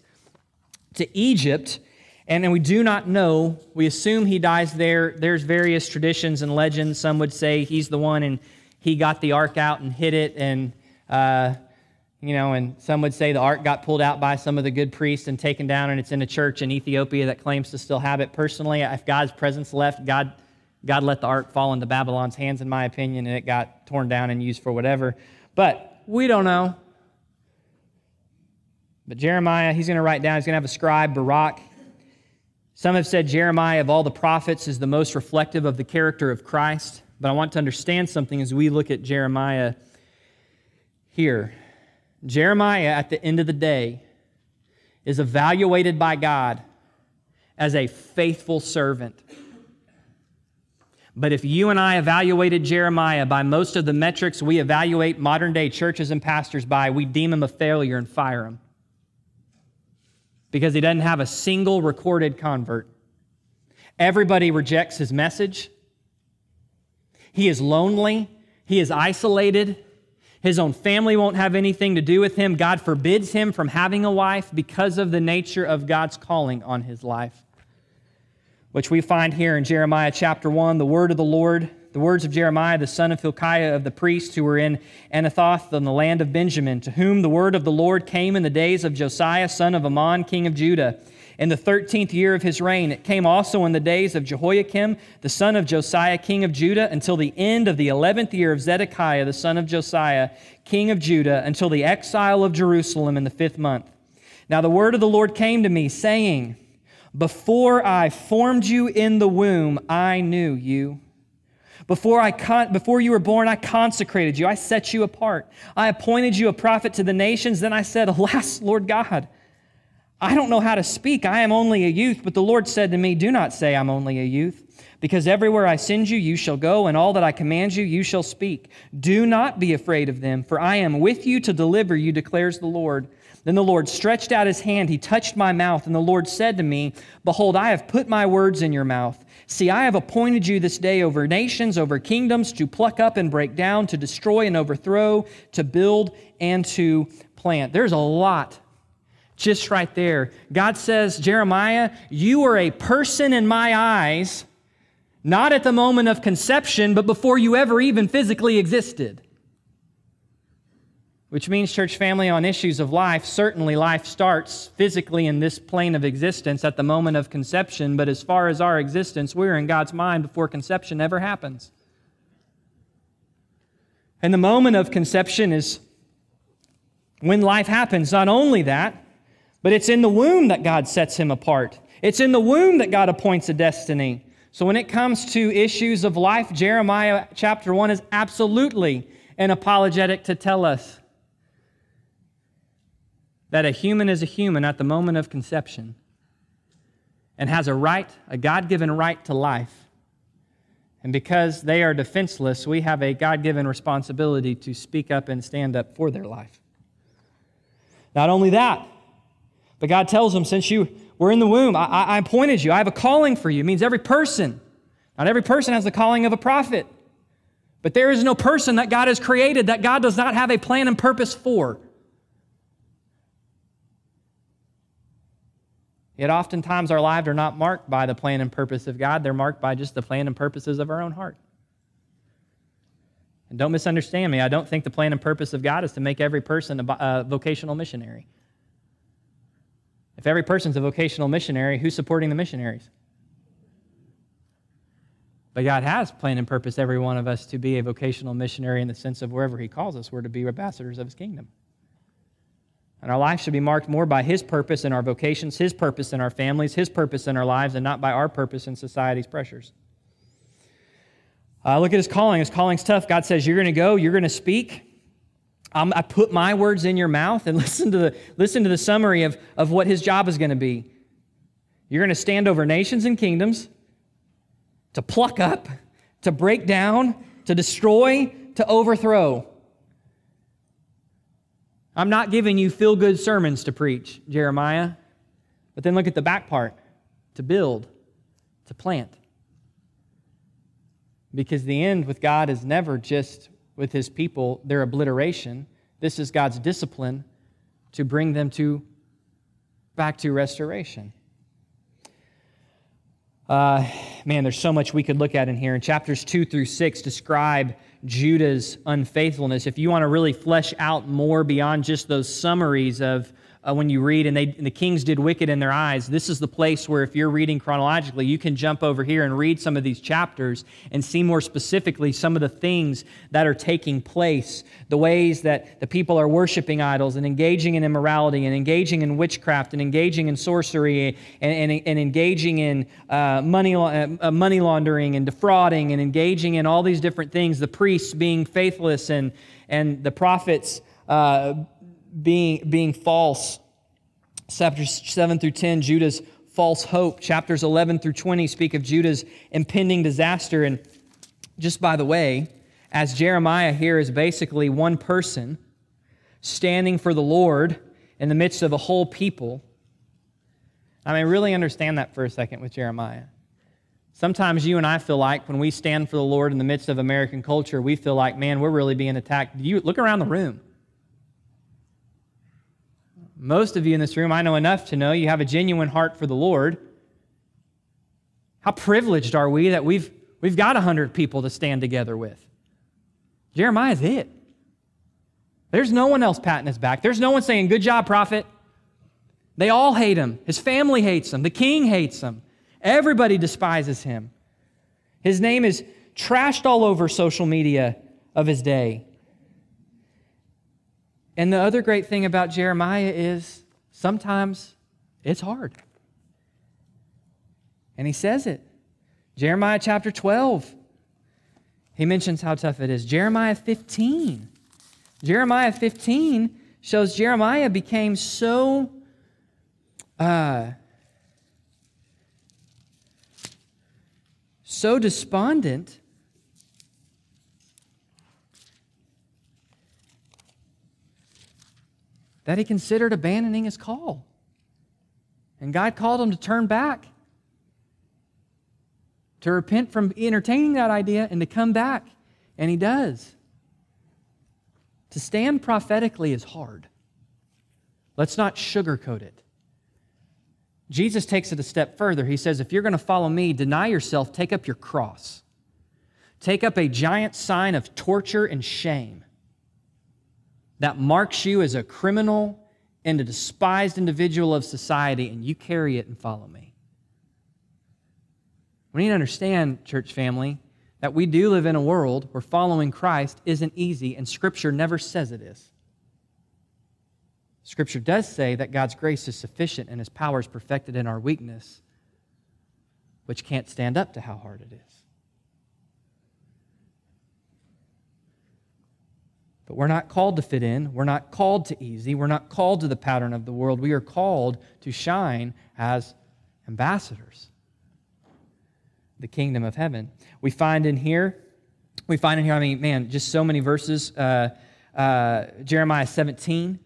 to Egypt. And we do not know. We assume he dies there. There's various traditions and legends. Some would say he's the one and he got the ark out and hid it. And, uh, you know, and some would say the ark got pulled out by some of the good priests and taken down, and it's in a church in Ethiopia that claims to still have it. Personally, if God's presence left, God, God let the ark fall into Babylon's hands, in my opinion, and it got torn down and used for whatever. But we don't know. But Jeremiah, he's going to write down, he's going to have a scribe, Baruch. Some have said Jeremiah, of all the prophets, is the most reflective of the character of Christ. But I want to understand something as we look at Jeremiah here. Jeremiah, at the end of the day, is evaluated by God as a faithful servant. But if you and I evaluated Jeremiah by most of the metrics we evaluate modern day churches and pastors by, we deem him a failure and fire him. Because he doesn't have a single recorded convert. Everybody rejects his message. He is lonely. He is isolated. His own family won't have anything to do with him. God forbids him from having a wife because of the nature of God's calling on his life, which we find here in Jeremiah chapter 1, the word of the Lord, the words of Jeremiah, the son of Hilkiah of the priests who were in Anathoth in the land of Benjamin, to whom the word of the Lord came in the days of Josiah, son of Amon, king of Judah in the thirteenth year of his reign. It came also in the days of Jehoiakim, the son of Josiah, king of Judah, until the end of the eleventh year of Zedekiah, the son of Josiah, king of Judah, until the exile of Jerusalem in the fifth month. Now the word of the Lord came to me, saying, Before I formed you in the womb, I knew you. Before, I con- before you were born, I consecrated you. I set you apart. I appointed you a prophet to the nations. Then I said, Alas, Lord God, I don't know how to speak. I am only a youth. But the Lord said to me, Do not say I'm only a youth, because everywhere I send you, you shall go, and all that I command you, you shall speak. Do not be afraid of them, for I am with you to deliver you, declares the Lord. Then the Lord stretched out his hand, he touched my mouth, and the Lord said to me, Behold, I have put my words in your mouth. See, I have appointed you this day over nations, over kingdoms, to pluck up and break down, to destroy and overthrow, to build and to plant. There's a lot just right there. God says, Jeremiah, you are a person in my eyes, not at the moment of conception, but before you ever even physically existed. Which means, church family, on issues of life, certainly life starts physically in this plane of existence at the moment of conception, but as far as our existence, we're in God's mind before conception ever happens. And the moment of conception is when life happens. Not only that, but it's in the womb that God sets him apart. It's in the womb that God appoints a destiny. So when it comes to issues of life, Jeremiah chapter 1 is absolutely an apologetic to tell us that a human is a human at the moment of conception and has a right, a God given right to life. And because they are defenseless, we have a God given responsibility to speak up and stand up for their life. Not only that, but God tells them, since you were in the womb, I, I appointed you. I have a calling for you. It means every person. Not every person has the calling of a prophet. But there is no person that God has created that God does not have a plan and purpose for. Yet oftentimes our lives are not marked by the plan and purpose of God, they're marked by just the plan and purposes of our own heart. And don't misunderstand me, I don't think the plan and purpose of God is to make every person a vocational missionary. If every person's a vocational missionary, who's supporting the missionaries? But God has planned and purpose every one of us to be a vocational missionary in the sense of wherever He calls us, we're to be ambassadors of His kingdom. And our life should be marked more by His purpose in our vocations, His purpose in our families, His purpose in our lives, and not by our purpose in society's pressures. Uh, look at His calling. His calling's tough. God says, You're going to go, you're going to speak. I'm, i put my words in your mouth and listen to the, listen to the summary of, of what his job is going to be. You're going to stand over nations and kingdoms to pluck up, to break down, to destroy, to overthrow. I'm not giving you feel good sermons to preach, Jeremiah. But then look at the back part to build, to plant. Because the end with God is never just with his people their obliteration. This is God's discipline to bring them to back to restoration. Uh, man, there's so much we could look at in here. In chapters 2 through 6, describe Judah's unfaithfulness. If you want to really flesh out more beyond just those summaries of, uh, uh, when you read, and, they, and the kings did wicked in their eyes. This is the place where, if you're reading chronologically, you can jump over here and read some of these chapters and see more specifically some of the things that are taking place, the ways that the people are worshiping idols and engaging in immorality and engaging in witchcraft and engaging in sorcery and, and, and engaging in uh, money, uh, money laundering and defrauding and engaging in all these different things, the priests being faithless and, and the prophets. Uh, being, being false. Chapters 7 through 10, Judah's false hope. Chapters 11 through 20 speak of Judah's impending disaster. And just by the way, as Jeremiah here is basically one person standing for the Lord in the midst of a whole people. I mean, really understand that for a second with Jeremiah. Sometimes you and I feel like when we stand for the Lord in the midst of American culture, we feel like, man, we're really being attacked. You look around the room. Most of you in this room, I know enough to know you have a genuine heart for the Lord. How privileged are we that we've, we've got 100 people to stand together with? Jeremiah's it. There's no one else patting his back. There's no one saying, Good job, prophet. They all hate him. His family hates him. The king hates him. Everybody despises him. His name is trashed all over social media of his day. And the other great thing about Jeremiah is sometimes it's hard. And he says it. Jeremiah chapter 12, he mentions how tough it is. Jeremiah 15. Jeremiah 15 shows Jeremiah became so uh, so despondent that he considered abandoning his call. And God called him to turn back, to repent from entertaining that idea and to come back. And he does. To stand prophetically is hard. Let's not sugarcoat it. Jesus takes it a step further. He says, If you're going to follow me, deny yourself, take up your cross. Take up a giant sign of torture and shame that marks you as a criminal and a despised individual of society, and you carry it and follow me. We need to understand, church family, that we do live in a world where following Christ isn't easy, and Scripture never says it is. Scripture does say that God's grace is sufficient and His power is perfected in our weakness, which can't stand up to how hard it is. But we're not called to fit in. We're not called to easy. We're not called to the pattern of the world. We are called to shine as ambassadors. The kingdom of heaven. We find in here, we find in here, I mean, man, just so many verses. Uh, uh, Jeremiah 17,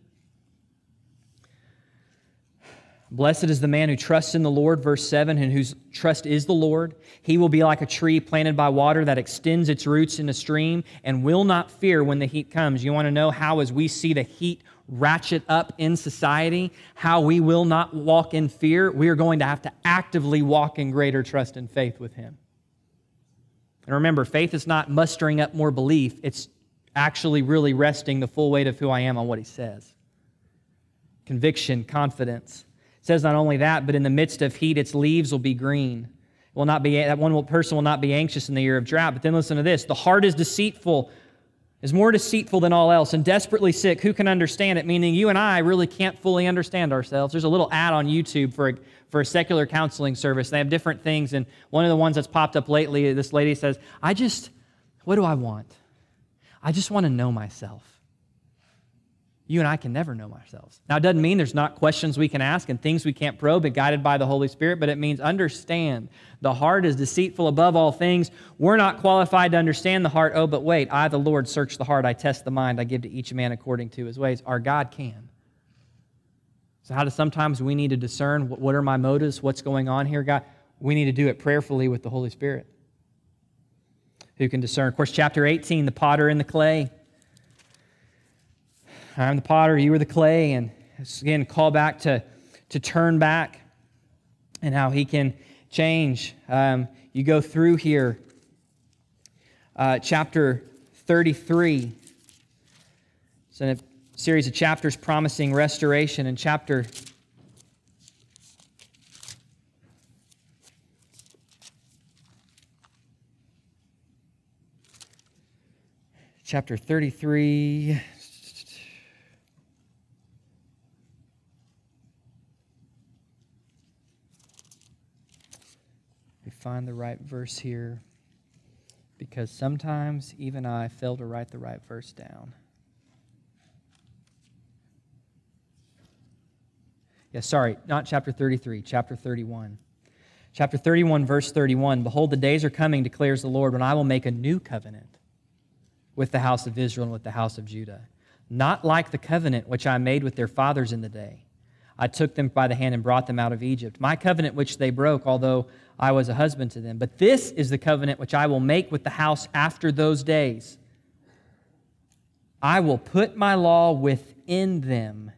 Blessed is the man who trusts in the Lord, verse 7, and whose trust is the Lord. He will be like a tree planted by water that extends its roots in a stream and will not fear when the heat comes. You want to know how, as we see the heat ratchet up in society, how we will not walk in fear? We are going to have to actively walk in greater trust and faith with Him. And remember, faith is not mustering up more belief, it's actually really resting the full weight of who I am on what He says. Conviction, confidence. It says not only that, but in the midst of heat, its leaves will be green. It Will not be, that one person will not be anxious in the year of drought. But then listen to this the heart is deceitful, is more deceitful than all else, and desperately sick. Who can understand it? Meaning, you and I really can't fully understand ourselves. There's a little ad on YouTube for a, for a secular counseling service. They have different things, and one of the ones that's popped up lately, this lady says, I just, what do I want? I just want to know myself. You and I can never know ourselves. Now, it doesn't mean there's not questions we can ask and things we can't probe and guided by the Holy Spirit, but it means understand the heart is deceitful above all things. We're not qualified to understand the heart. Oh, but wait, I, the Lord, search the heart. I test the mind. I give to each man according to his ways. Our God can. So, how do sometimes we need to discern what are my motives? What's going on here, God? We need to do it prayerfully with the Holy Spirit. Who can discern? Of course, chapter 18, the potter and the clay. I'm the potter, you are the clay. And again, call back to, to turn back and how he can change. Um, you go through here, uh, chapter 33. So a series of chapters promising restoration. In chapter chapter 33 we find the right verse here because sometimes even I fail to write the right verse down. Yeah, sorry, not chapter 33, chapter 31. Chapter 31, verse 31 Behold, the days are coming, declares the Lord, when I will make a new covenant with the house of Israel and with the house of Judah. Not like the covenant which I made with their fathers in the day. I took them by the hand and brought them out of Egypt. My covenant which they broke, although I was a husband to them. But this is the covenant which I will make with the house after those days. I will put my law within them,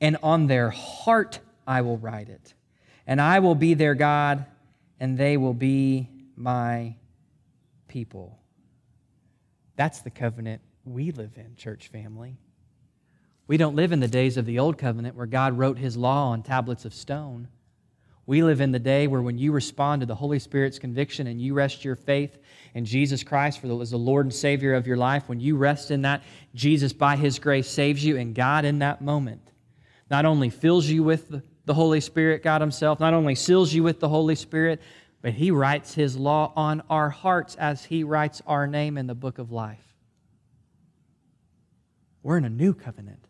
and on their heart I will write it. And I will be their God, and they will be my people. That's the covenant we live in, church family. We don't live in the days of the old covenant where God wrote his law on tablets of stone. We live in the day where when you respond to the Holy Spirit's conviction and you rest your faith in Jesus Christ for the, as the Lord and Savior of your life, when you rest in that, Jesus by his grace saves you, and God in that moment not only fills you with the, the Holy Spirit, God himself, not only seals you with the Holy Spirit, but he writes his law on our hearts as he writes our name in the book of life. We're in a new covenant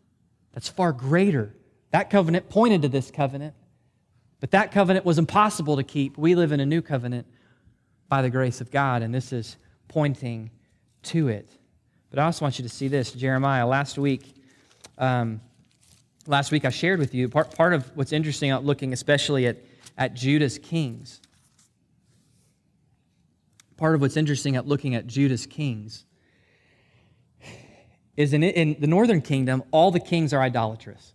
that's far greater. That covenant pointed to this covenant. But that covenant was impossible to keep. We live in a new covenant by the grace of God, and this is pointing to it. But I also want you to see this Jeremiah. Last week, um, last week I shared with you part, part of what's interesting about looking especially at, at Judah's kings. Part of what's interesting at looking at Judah's kings is in, in the northern kingdom, all the kings are idolatrous.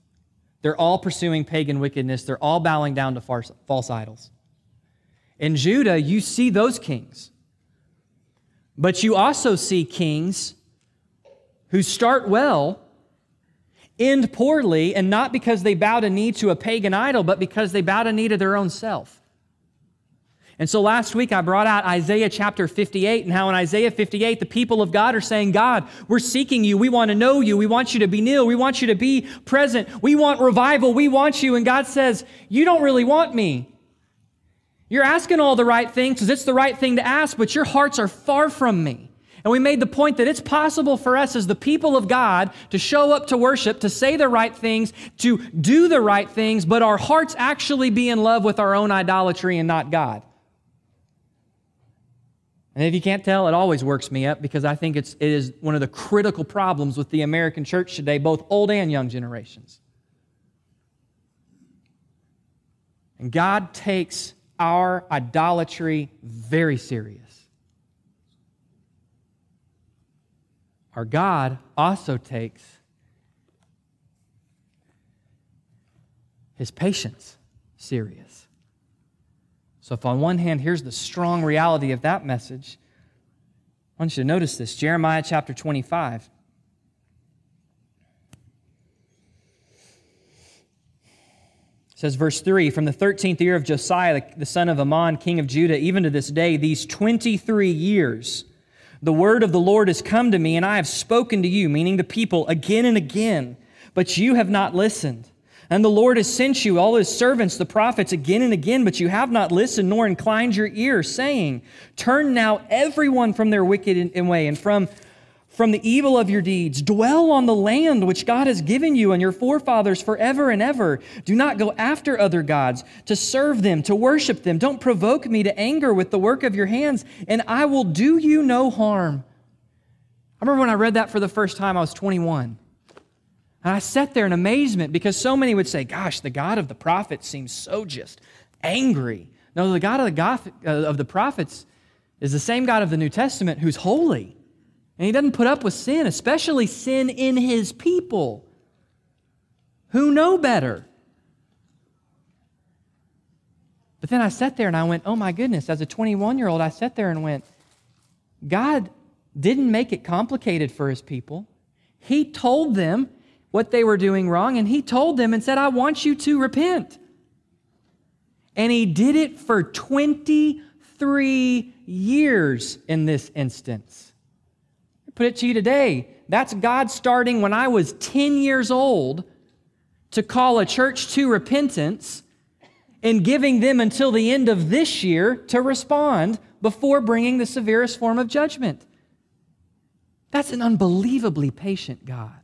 They're all pursuing pagan wickedness. They're all bowing down to false idols. In Judah, you see those kings. But you also see kings who start well, end poorly, and not because they bow a knee to a pagan idol, but because they bow a knee to their own self. And so last week I brought out Isaiah chapter 58 and how in Isaiah 58 the people of God are saying, God, we're seeking you. We want to know you. We want you to be near. We want you to be present. We want revival. We want you. And God says, You don't really want me. You're asking all the right things because it's the right thing to ask, but your hearts are far from me. And we made the point that it's possible for us as the people of God to show up to worship, to say the right things, to do the right things, but our hearts actually be in love with our own idolatry and not God. And if you can't tell, it always works me up because I think it's, it is one of the critical problems with the American church today, both old and young generations. And God takes our idolatry very serious. Our God also takes his patience serious. So, if on one hand, here's the strong reality of that message, I want you to notice this Jeremiah chapter 25. says verse 3 from the 13th year of josiah the son of amon king of judah even to this day these 23 years the word of the lord has come to me and i have spoken to you meaning the people again and again but you have not listened and the Lord has sent you, all his servants, the prophets, again and again, but you have not listened nor inclined your ear, saying, Turn now everyone from their wicked way and from, from the evil of your deeds. Dwell on the land which God has given you and your forefathers forever and ever. Do not go after other gods to serve them, to worship them. Don't provoke me to anger with the work of your hands, and I will do you no harm. I remember when I read that for the first time, I was 21. And I sat there in amazement because so many would say, Gosh, the God of the prophets seems so just angry. No, the God of the, God, uh, of the prophets is the same God of the New Testament who's holy. And he doesn't put up with sin, especially sin in his people who know better. But then I sat there and I went, oh my goodness, as a 21 year old, I sat there and went, God didn't make it complicated for his people. He told them what they were doing wrong, and he told them and said, I want you to repent. And he did it for 23 years in this instance. I put it to you today. That's God starting when I was 10 years old to call a church to repentance and giving them until the end of this year to respond before bringing the severest form of judgment. That's an unbelievably patient God.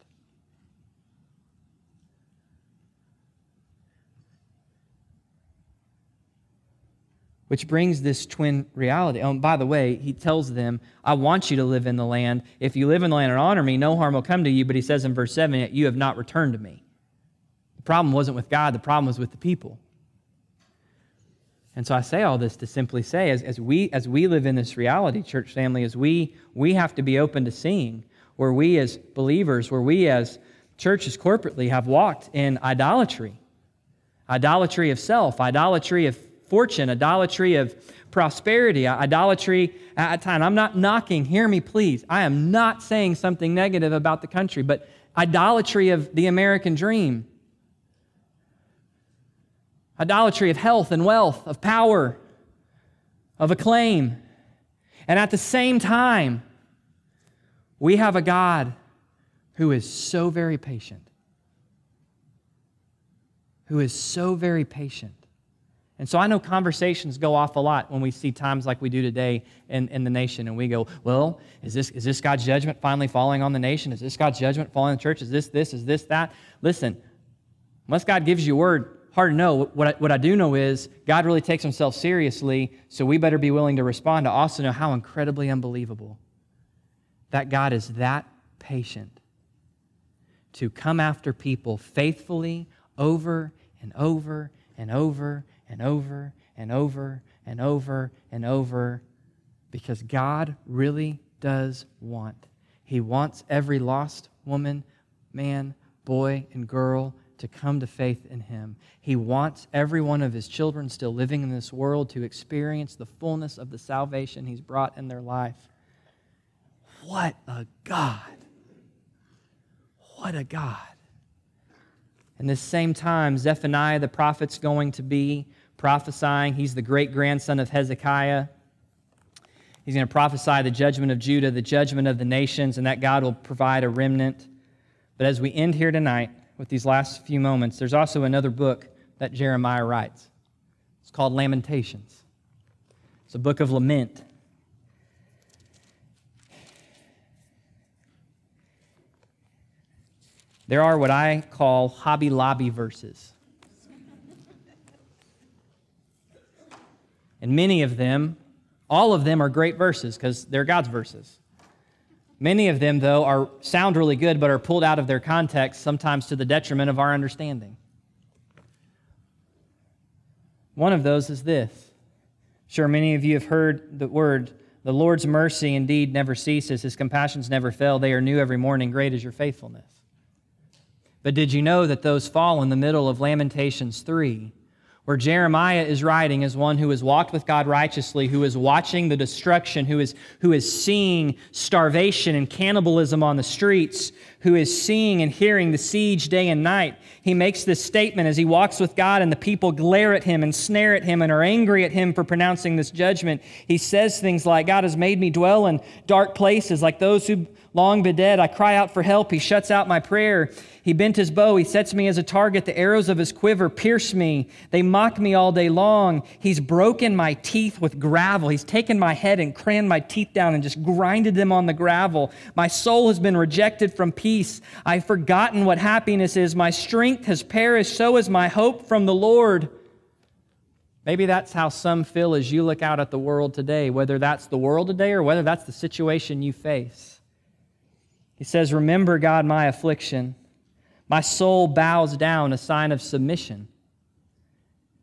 Which brings this twin reality. Oh, by the way, he tells them, I want you to live in the land. If you live in the land and honor me, no harm will come to you. But he says in verse 7, yet you have not returned to me. The problem wasn't with God, the problem was with the people. And so I say all this to simply say, as, as, we, as we live in this reality, church family, as we, we have to be open to seeing where we as believers, where we as churches corporately have walked in idolatry idolatry of self, idolatry of fortune, idolatry of prosperity, idolatry at time. I'm not knocking, hear me please. I am not saying something negative about the country, but idolatry of the American dream idolatry of health and wealth, of power, of acclaim. And at the same time, we have a God who is so very patient. Who is so very patient. And so I know conversations go off a lot when we see times like we do today in, in the nation, and we go, Well, is this, is this God's judgment finally falling on the nation? Is this God's judgment falling on the church? Is this this? Is this that? Listen, unless God gives you a word, hard to know. What I, what I do know is God really takes himself seriously, so we better be willing to respond to also know how incredibly unbelievable that God is that patient to come after people faithfully over and over and over and over and over and over and over because God really does want. He wants every lost woman, man, boy, and girl to come to faith in him. He wants every one of his children still living in this world to experience the fullness of the salvation he's brought in their life. What a God! What a God. In this same time, Zephaniah the prophet's going to be prophesying. He's the great grandson of Hezekiah. He's going to prophesy the judgment of Judah, the judgment of the nations, and that God will provide a remnant. But as we end here tonight, with these last few moments, there's also another book that Jeremiah writes. It's called Lamentations. It's a book of lament. There are what I call Hobby Lobby verses. And many of them, all of them are great verses because they're God's verses. Many of them, though, are, sound really good, but are pulled out of their context, sometimes to the detriment of our understanding. One of those is this. Sure, many of you have heard the word, the Lord's mercy indeed never ceases, his compassions never fail, they are new every morning, great is your faithfulness. But did you know that those fall in the middle of Lamentations 3? Where Jeremiah is writing as one who has walked with God righteously, who is watching the destruction, who is, who is seeing starvation and cannibalism on the streets, who is seeing and hearing the siege day and night. He makes this statement as he walks with God, and the people glare at him and snare at him and are angry at him for pronouncing this judgment. He says things like, God has made me dwell in dark places, like those who long been dead. I cry out for help. He shuts out my prayer. He bent his bow. He sets me as a target. The arrows of his quiver pierce me. They mock me all day long. He's broken my teeth with gravel. He's taken my head and crammed my teeth down and just grinded them on the gravel. My soul has been rejected from peace. I've forgotten what happiness is. My strength has perished. So is my hope from the Lord. Maybe that's how some feel as you look out at the world today, whether that's the world today or whether that's the situation you face. He says, Remember, God, my affliction my soul bows down, a sign of submission.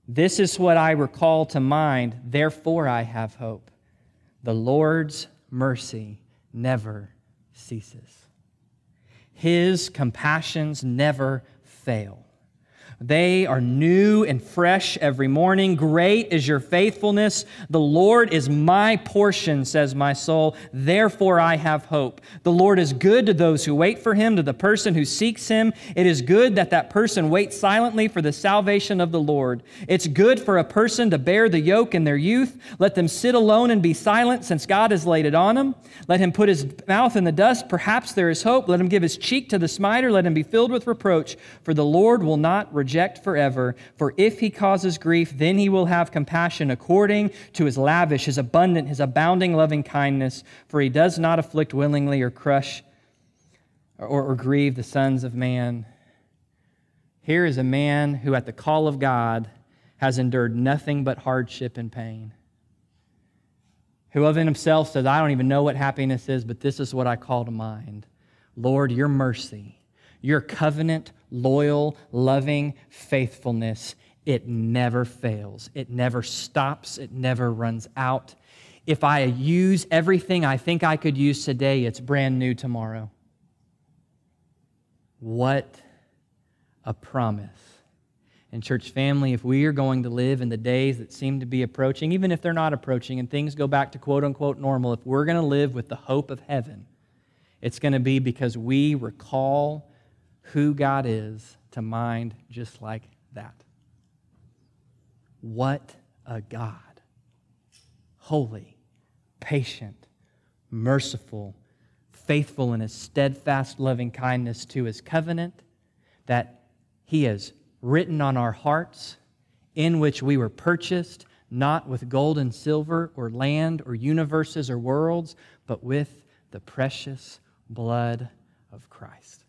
This is what I recall to mind, therefore I have hope. The Lord's mercy never ceases, His compassions never fail. They are new and fresh every morning. Great is your faithfulness. The Lord is my portion, says my soul. Therefore I have hope. The Lord is good to those who wait for him, to the person who seeks him. It is good that that person waits silently for the salvation of the Lord. It's good for a person to bear the yoke in their youth. Let them sit alone and be silent, since God has laid it on them. Let him put his mouth in the dust. Perhaps there is hope. Let him give his cheek to the smiter. Let him be filled with reproach. For the Lord will not reject reject forever. For if he causes grief, then he will have compassion according to his lavish, his abundant, his abounding loving kindness. For he does not afflict willingly or crush or, or grieve the sons of man. Here is a man who, at the call of God, has endured nothing but hardship and pain. Who of in himself says, I don't even know what happiness is, but this is what I call to mind. Lord, your mercy, your covenant loyal, loving faithfulness, it never fails. It never stops. It never runs out. If I use everything I think I could use today, it's brand new tomorrow. What a promise. And, church family, if we are going to live in the days that seem to be approaching, even if they're not approaching and things go back to quote unquote normal, if we're going to live with the hope of heaven, it's going to be because we recall who God is to mind just like that. What a God. Holy, patient, merciful, faithful in his steadfast loving kindness to his covenant that he has written on our hearts, in which we were purchased, not with gold and silver or land or universes or worlds, but with the precious blood of Christ.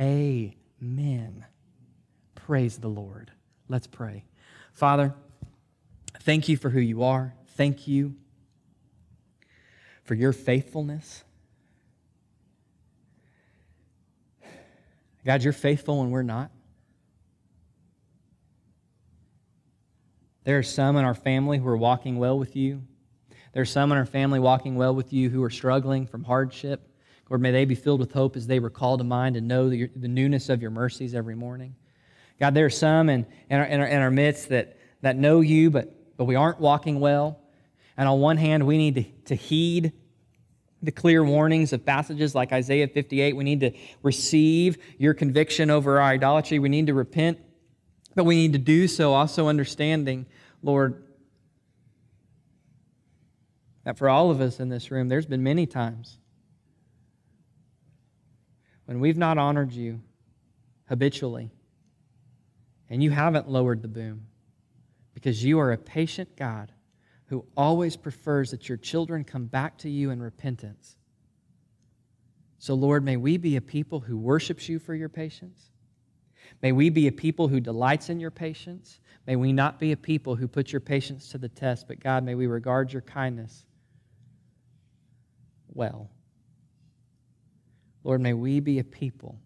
Amen. Praise the Lord. Let's pray. Father, thank you for who you are. Thank you for your faithfulness. God, you're faithful when we're not. There are some in our family who are walking well with you. There are some in our family walking well with you who are struggling from hardship. Lord, may they be filled with hope as they recall to mind and know the, the newness of your mercies every morning. God, there are some in, in, our, in, our, in our midst that, that know you, but, but we aren't walking well. And on one hand, we need to, to heed the clear warnings of passages like Isaiah 58. We need to receive your conviction over our idolatry. We need to repent, but we need to do so also understanding, Lord, that for all of us in this room, there's been many times when we've not honored you habitually and you haven't lowered the boom because you are a patient God who always prefers that your children come back to you in repentance. So, Lord, may we be a people who worships you for your patience. May we be a people who delights in your patience. May we not be a people who put your patience to the test, but God, may we regard your kindness well. Lord, may we be a people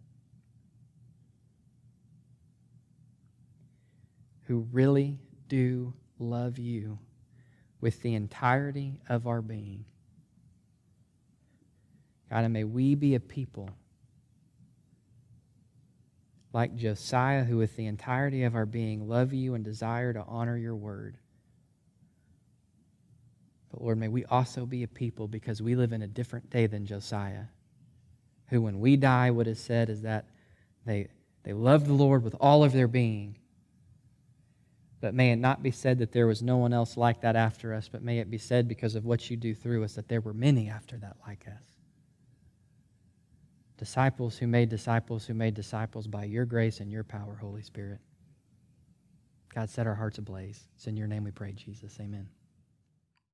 who really do love you with the entirety of our being. God, and may we be a people like Josiah, who with the entirety of our being love you and desire to honor your word. But Lord, may we also be a people because we live in a different day than Josiah who, when we die, what is said is that they, they loved the Lord with all of their being. But may it not be said that there was no one else like that after us, but may it be said because of what you do through us that there were many after that like us. Disciples who made disciples who made disciples by your grace and your power, Holy Spirit. God, set our hearts ablaze. It's in your name we pray, Jesus. Amen.